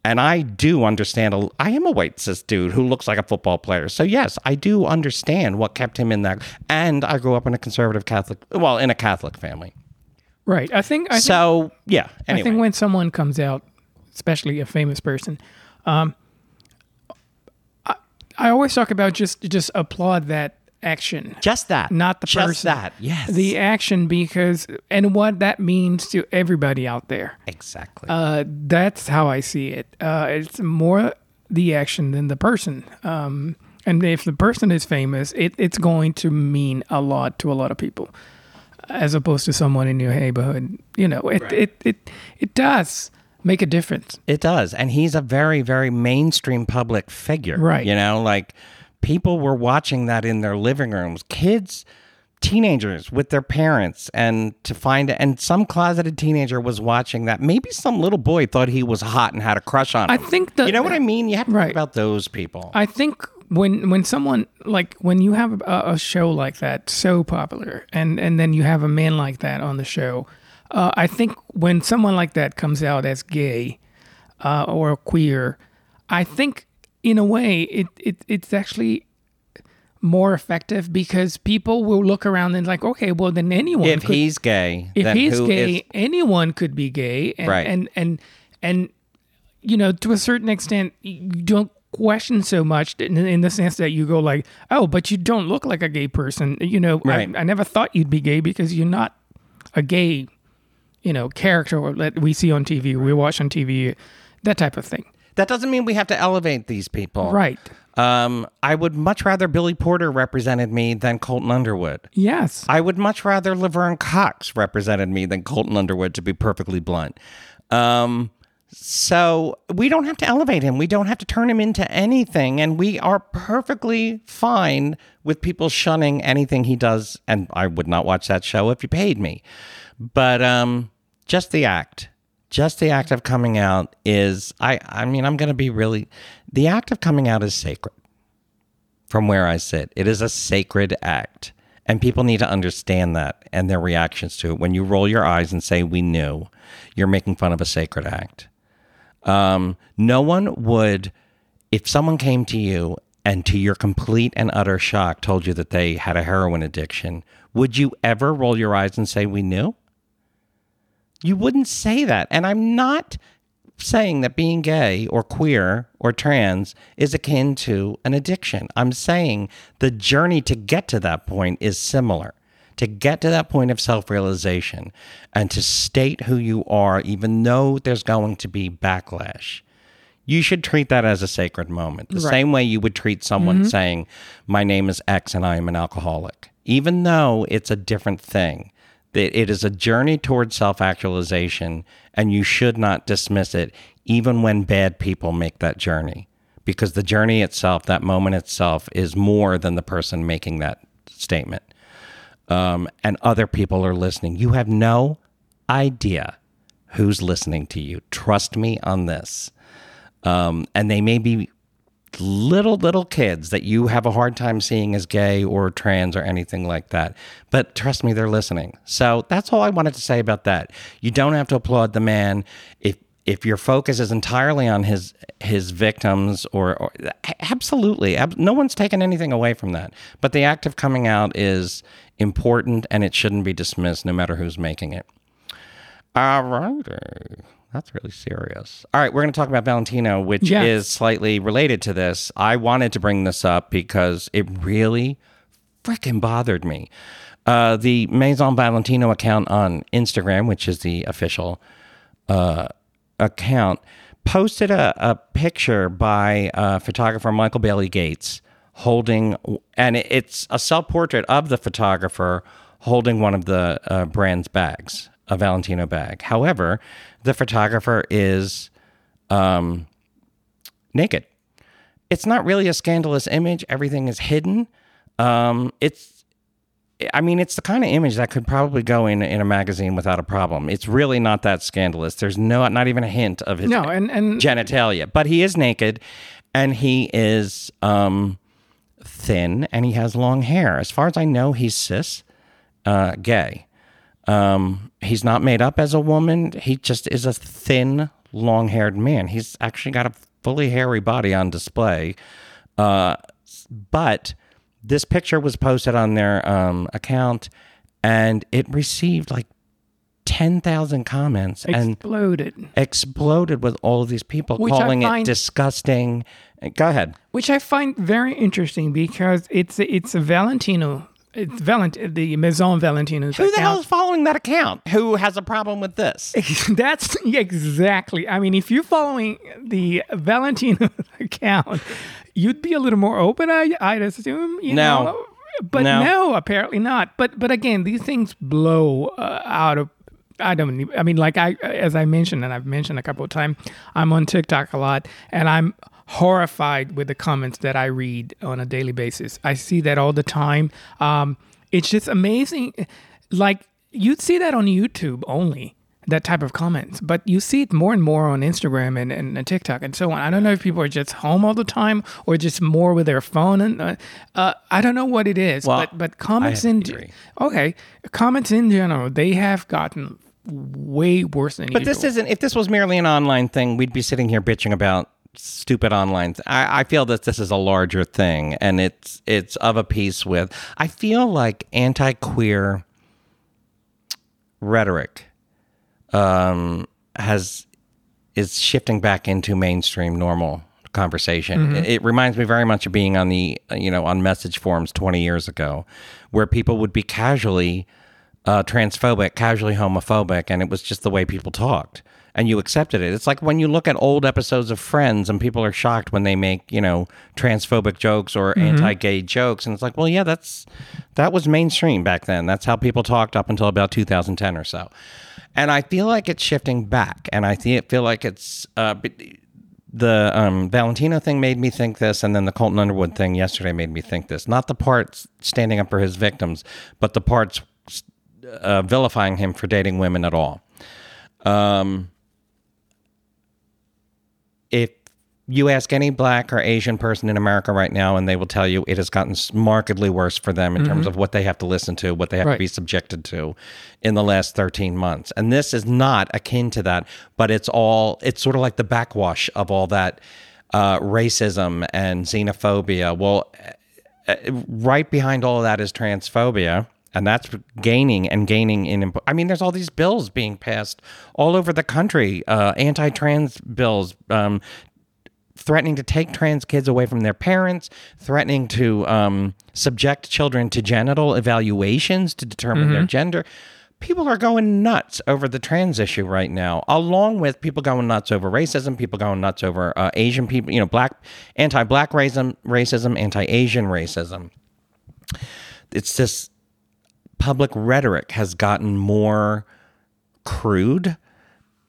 and I do understand. A, I am a white cis dude who looks like a football player. So yes, I do understand what kept him in that. And I grew up in a conservative Catholic, well, in a Catholic family. Right. I think. I so think, yeah. Anyway. I think when someone comes out, especially a famous person, um, I, I always talk about just just applaud that action. Just that. Not the Just person. that. Yes. The action because and what that means to everybody out there. Exactly. Uh, that's how I see it. Uh, it's more the action than the person. Um, and if the person is famous, it, it's going to mean a lot to a lot of people, as opposed to someone in your neighborhood. You know, it right. it, it it does make a difference. It does, and he's a very very mainstream public figure. Right. You know, like people were watching that in their living rooms. Kids, teenagers with their parents, and to find it, and some closeted teenager was watching that. Maybe some little boy thought he was hot and had a crush on him. I think that you know what I mean. You have to right. think about those people. I think when when someone like when you have a, a, show like that so popular, and and then you have a man like that on the show. Uh, I think when someone like that comes out as gay uh, or queer, I think in a way, it, it it's actually more effective because people will look around and like, okay, well then anyone. If could, he's gay, if he's gay, is... anyone could be gay, and, right? And and and you know, to a certain extent, you don't question so much in, in, the sense that you go like, oh, but you don't look like a gay person. You know, right. I, I never thought you'd be gay because you're not a gay, you know, character that we see on TV, we watch on TV, that type of thing. That doesn't mean we have to elevate these people. Right. Um, I would much rather Billy Porter represented me than Colton Underwood. Yes. I would much rather Laverne Cox represented me than Colton Underwood, to be perfectly blunt. Um, So we don't have to elevate him. We don't have to turn him into anything. And we are perfectly fine with people shunning anything he does. And I would not watch that show if you paid me. But um, just the act, just the act of coming out is, I, I mean, I'm going to be really, the act of coming out is sacred from where I sit. It is a sacred act. And people need to understand that and their reactions to it. When you roll your eyes and say, we knew, you're making fun of a sacred act. Um, no one would, if someone came to you and to your complete and utter shock told you that they had a heroin addiction, would you ever roll your eyes and say, We knew? You wouldn't say that. And I'm not saying that being gay or queer or trans is akin to an addiction. I'm saying the journey to get to that point is similar to get to that point of self realization and to state who you are, even though there's going to be backlash, you should treat that as a sacred moment. The right. same way you would treat someone mm-hmm. saying, My name is X and I am an alcoholic, even though it's a different thing. That it is a journey towards self actualization, and you should not dismiss it, even when bad people make that journey. Because the journey itself, that moment itself, is more than the person making that statement um, and other people are listening. You have no idea who's listening to you. Trust me on this. Um, and they may be little, little kids that you have a hard time seeing as gay or trans or anything like that. But trust me, they're listening. So that's all I wanted to say about that. You don't have to applaud the man. If if your focus is entirely on his his victims or, or absolutely ab- no one's taken anything away from that but the act of coming out is important and it shouldn't be dismissed no matter who's making it all right that's really serious. All right we're going to talk about valentino which yes. is slightly related to this. I wanted to bring this up because it really freaking bothered me. Uh, the maison valentino account on instagram which is the official uh, account posted a, a picture by uh, photographer Michael Bailey Gates holding, and it's a self portrait of the photographer holding one of the uh, brand's bags, a Valentino bag. However, the photographer is um, naked. It's not really a scandalous image. Everything is hidden. Um, it's I mean, it's the kind of image that could probably go in in a magazine without a problem. It's really not that scandalous. There's no, not even a hint of his no, and, and genitalia, but he is naked, and he is um, thin, and he has long hair. As far as I know, he's cis, uh, gay. Um, he's not made up as a woman. He just is a thin, long-haired man. He's actually got a fully hairy body on display, uh, but this picture was posted on their um, account and it received like 10,000 comments exploded. and exploded with all of these people which calling find, it disgusting. Go ahead. Which I find very interesting because it's it's a Valentino it's Valent the Maison Valentino's Who the hell is following that account? Who has a problem with this? That's exactly. I mean, if you're following the Valentino account, you'd be a little more open. I, I'd assume. You no. Know? But no. no. apparently not. But but again, these things blow uh, out of I don't. I mean, like I, as I mentioned, and I've mentioned a couple of times, I'm on TikTok a lot, and I'm horrified with the comments that I read on a daily basis. I see that all the time. Um, it's just amazing. Like you'd see that on YouTube only that type of comments, but you see it more and more on Instagram and, and, and, TikTok and so on. I don't know if people are just home all the time or just more with their phone, and uh, uh, I don't know what it is. Well, but but comments in okay, comments in general they have gotten way worse than. But usual. this isn't. If this was merely an online thing, we'd be sitting here bitching about stupid online. Th- I, I feel that this is a larger thing, and it's it's of a piece with. I feel like anti-queer rhetoric um, has is shifting back into mainstream normal conversation. Mm-hmm. It, it, reminds me very much of being on the you know on message forums 20 years ago, where people would be casually uh, transphobic, casually homophobic, and it was just the way people talked. And you accepted it. It's like when you look at old episodes of Friends and people are shocked when they make, you know, transphobic jokes or anti gay jokes. And it's like, well, yeah, that's that was mainstream back then. That's how people talked up until about 2010 or so. And I feel like it's shifting back. And I feel feel like it's uh, the um, Valentino thing made me think this, and then the Colton Underwood thing yesterday made me think this. Not the parts standing up for his victims, but the parts uh, vilifying him for dating women at all. Um, if you ask any black or Asian person in America right now, and they will tell you it has gotten markedly worse for them in terms of what they have to listen to, what they have Right. to be subjected to in the last 13 months. And this is not akin to that, but it's all, it's sort of like the backwash of all that uh, racism and xenophobia. Well, uh, right behind all of that is transphobia. And that's gaining and gaining in. imp- I mean, there's all these bills being passed all over the country, uh, anti-trans bills, um, threatening to take trans kids away from their parents, threatening to um, subject children to genital evaluations to determine their gender. People are going nuts over the trans issue right now, along with people going nuts over racism, people going nuts over uh, Asian people, you know, black, anti-black racism, racism, anti-Asian racism. It's this public rhetoric has gotten more crude,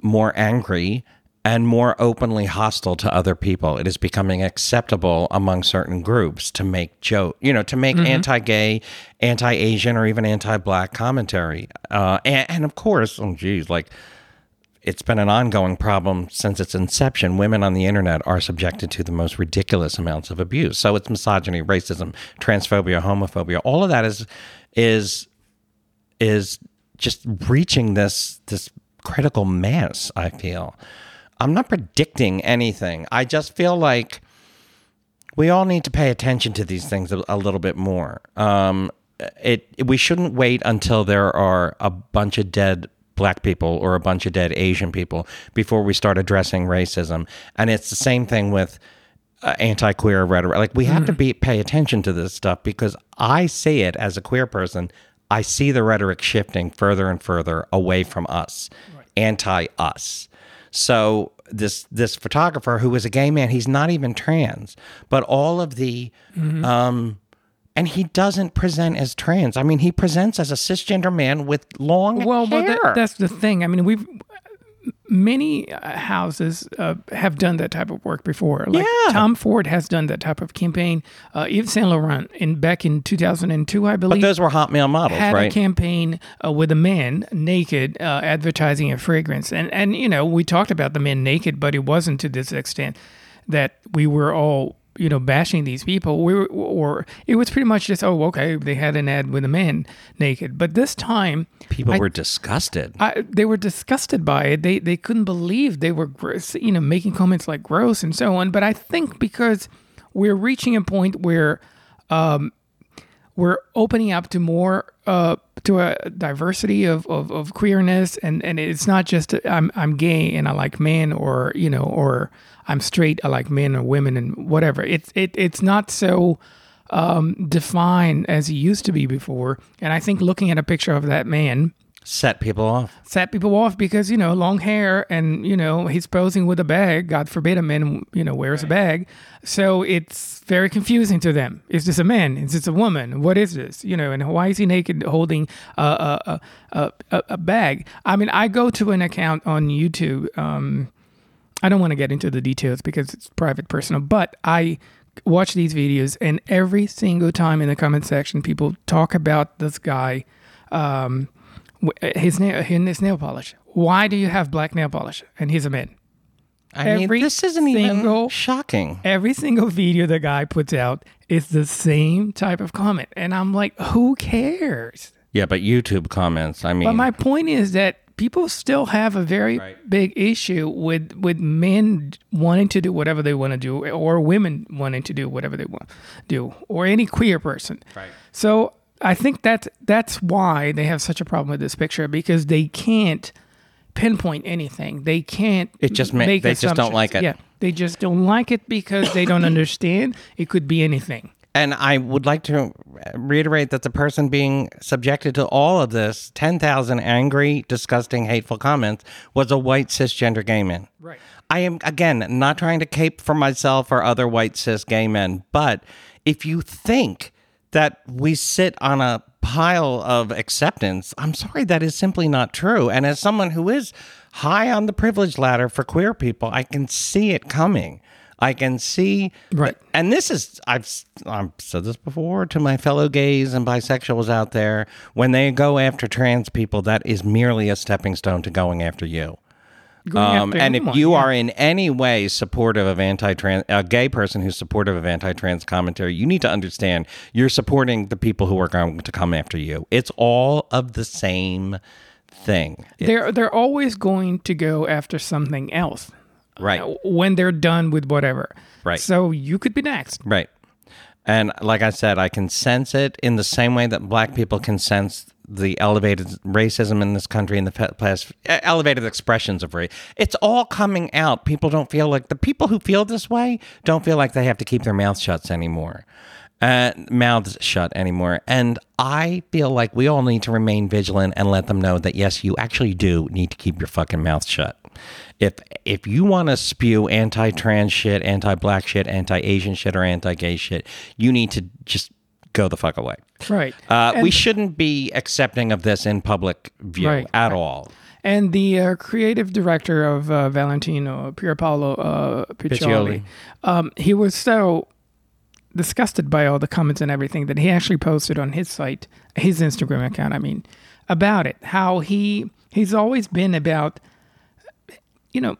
more angry, and more openly hostile to other people. It is becoming acceptable among certain groups to make joke, you know, to make anti-gay, anti-Asian, or even anti-black commentary. Uh, and, and of course, oh geez, like it's been an ongoing problem since its inception. Women on the internet are subjected to the most ridiculous amounts of abuse. So it's misogyny, racism, transphobia, homophobia. All of that is is is just reaching this this critical mass. I feel. I'm not predicting anything. I just feel like we all need to pay attention to these things a, a little bit more. Um, it we shouldn't wait until there are a bunch of dead black people or a bunch of dead Asian people before we start addressing racism. And it's the same thing with uh, anti-queer rhetoric. Like we have to be pay attention to this stuff because I see it as a queer person. I see the rhetoric shifting further and further away from us, anti us. So this this photographer who is a gay man, he's not even trans, but all of the um and he doesn't present as trans. I mean, he presents as a cisgender man with long Well, but hair. that, that's the thing. I mean, we've many uh, houses uh, have done that type of work before. Like Yeah. Tom Ford has done that type of campaign. Uh, Yves Saint Laurent in back in 2002, I believe. but those were hot male models, had a right? campaign uh, with a man naked uh, advertising a fragrance and and you know we talked about the men naked but it wasn't to this extent that we were all you know bashing these people we were, or it was pretty much just oh okay they had an ad with a man naked but this time People I- were disgusted. I, they were disgusted by it. They they couldn't believe they were gross, you know making comments like gross and so on. But I think because we're reaching a point where um, we're opening up to more uh, to a diversity of, of, of queerness, and, and it's not just I'm I'm gay and I like men, or you know, or I'm straight I like men or women and whatever. It's it it's not so um, defined as it used to be before. And I think looking at a picture of that man Set people off. set people off because you know long hair and you know he's posing with a bag. God forbid a man you know wears a bag. So it's very confusing to them. Is this a man? Is this a woman? What is this? You know and why is he naked holding a a, a, a, bag? I mean i go to an account on youtube um i don't want to get into the details because it's private personal but i watch these videos and every single time in the comment section people talk about this guy um Uh, his nail uh, his nail polish. Why do you have black nail polish? And he's a man. I Every mean, this isn't even shocking. Every single video the guy puts out is the same type of comment, and I'm like, who cares? Yeah, but YouTube comments. I mean, But my point is that people still have a very big issue with with men wanting to do whatever they want to do, or women wanting to do whatever they want to do, or any queer person. Right. So I think that's that's why they have such a problem with this picture because they can't pinpoint anything. They can't. It just ma- make they just don't like it. Yeah, they just don't like it because they don't understand. It could be anything. And I would like to reiterate that the person being subjected to all of this 10,000 angry, disgusting, hateful comments was a white cisgender gay man. Right. I am, again, not trying to cape for myself or other white cis gay men, but if you think that we sit on a pile of acceptance, I'm sorry, that is simply not true. And as someone who is high on the privilege ladder for queer people, I can see it coming. I can see, Right. And this is I've I've said this before to my fellow gays and bisexuals out there. When they go after trans people, that is merely a stepping stone to going after you. Um, and if you yeah. are in any way supportive of anti-trans, a gay person who's supportive of anti-trans commentary, you need to understand you're supporting the people who are going to come after you. It's all of the same thing, they're they're always going to go after something else right? when they're done with whatever. Right. So you could be next. Right. And like I said, I can sense it in the same way that black people can sense the elevated racism in this country in the past, elevated expressions of race. It's all coming out. People don't feel like the people who feel this way don't feel like they have to keep their mouths shut anymore. Uh, mouths shut anymore. And I feel like we all need to remain vigilant and let them know that yes, you actually do need to keep your fucking mouth shut. If if you want to spew anti-trans shit, anti-black shit, anti-Asian shit, or anti-gay shit, you need to just go the fuck away. Right. Uh, we shouldn't be accepting of this in public view Right, at all. And the uh, creative director of uh, Valentino, Pierpaolo uh, Piccioli, Piccioli. Um, he was so disgusted by all the comments and everything that he actually posted on his site, his Instagram account, I mean, about it. How he he's always been about, you know,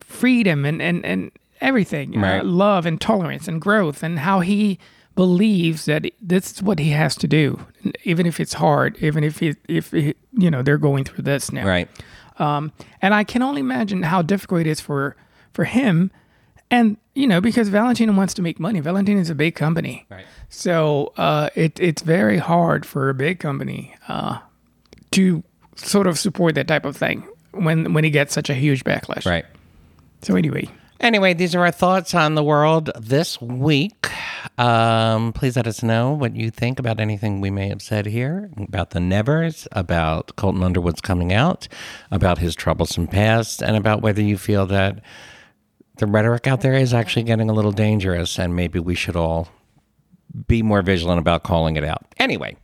freedom and and and everything, uh, Right. love and tolerance and growth, and how he believes that this is what he has to do, even if it's hard, even if he, if he, you know they're going through this now. Right. Um, and I can only imagine how difficult it is for for him, and you know because Valentino wants to make money. Valentino is a big company, Right. so uh, it it's very hard for a big company uh, to sort of support that type of thing when when he gets such a huge backlash. Right. So anyway, Anyway, these are our thoughts on the world this week. Um, please let us know what you think about anything we may have said here, about the Nevers, about Colton Underwood's coming out, about his troublesome past, and about whether you feel that the rhetoric out there is actually getting a little dangerous and maybe we should all be more vigilant about calling it out. Anyway,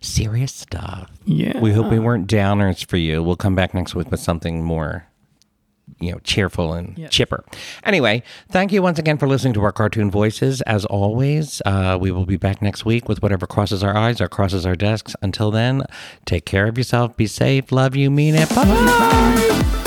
serious stuff. yeah, We hope we weren't downers for you. We'll come back next week with something more, you know, cheerful and Yes. chipper. Anyway, thank you once again for listening to our cartoon voices. As always, uh, we will be back next week with whatever crosses our eyes or crosses our desks. Until then, take care of yourself, be safe, love you, mean it. Bye.